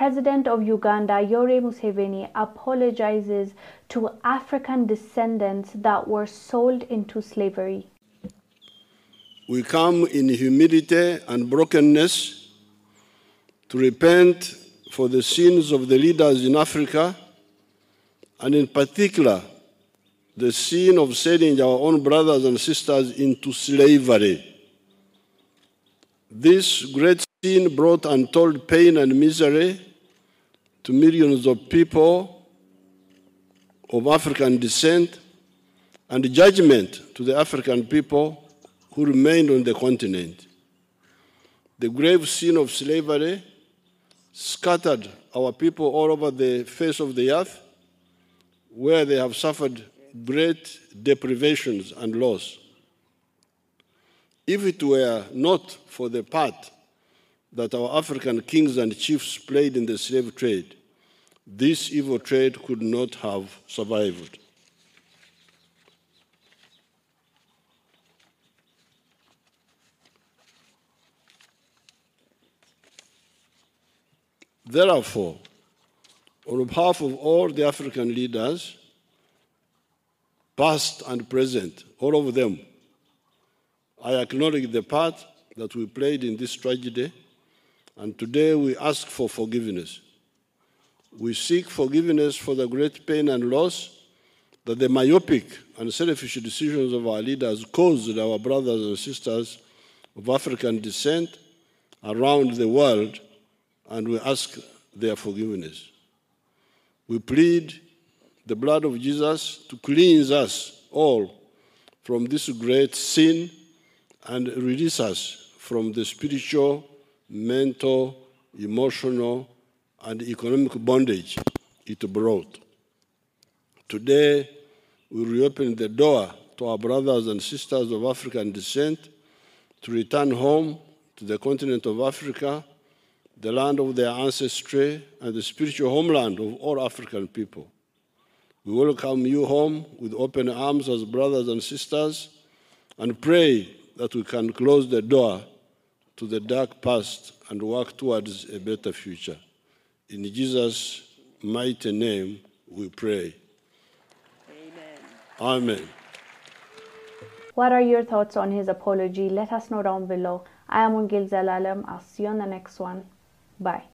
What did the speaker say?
President of Uganda, Yoweri Museveni, apologizes to African descendants that were sold into slavery. We come in humility and brokenness to repent for the sins of the leaders in Africa, and in particular, the sin of selling our own brothers and sisters into slavery. This great sin brought untold pain and misery to millions of people of African descent and judgment to the African people who remained on the continent. The grave sin of slavery scattered our people all over the face of the earth, where they have suffered great deprivations and loss. If it were not for the part that our African kings and chiefs played in the slave trade, this evil trade could not have survived. Therefore, on behalf of all the African leaders, past and present, all of them, I acknowledge the part that we played in this tragedy, and today we ask for forgiveness. We seek forgiveness for the great pain and loss that the myopic and selfish decisions of our leaders caused our brothers and sisters of African descent around the world and we ask their forgiveness. We plead the blood of Jesus to cleanse us all from this great sin and release us from the spiritual, mental, emotional, and economic bondage it brought. Today, we reopen the door to our brothers and sisters of African descent to return home to the continent of Africa the land of their ancestry and the spiritual homeland of all African people. We welcome you home with open arms as brothers and sisters and pray that we can close the door to the dark past and work towards a better future. In Jesus' mighty name we pray. Amen. Amen. What are your thoughts on his apology? Let us know down below. I am Wongel Zelalem. I'll see you on the next one. Bye.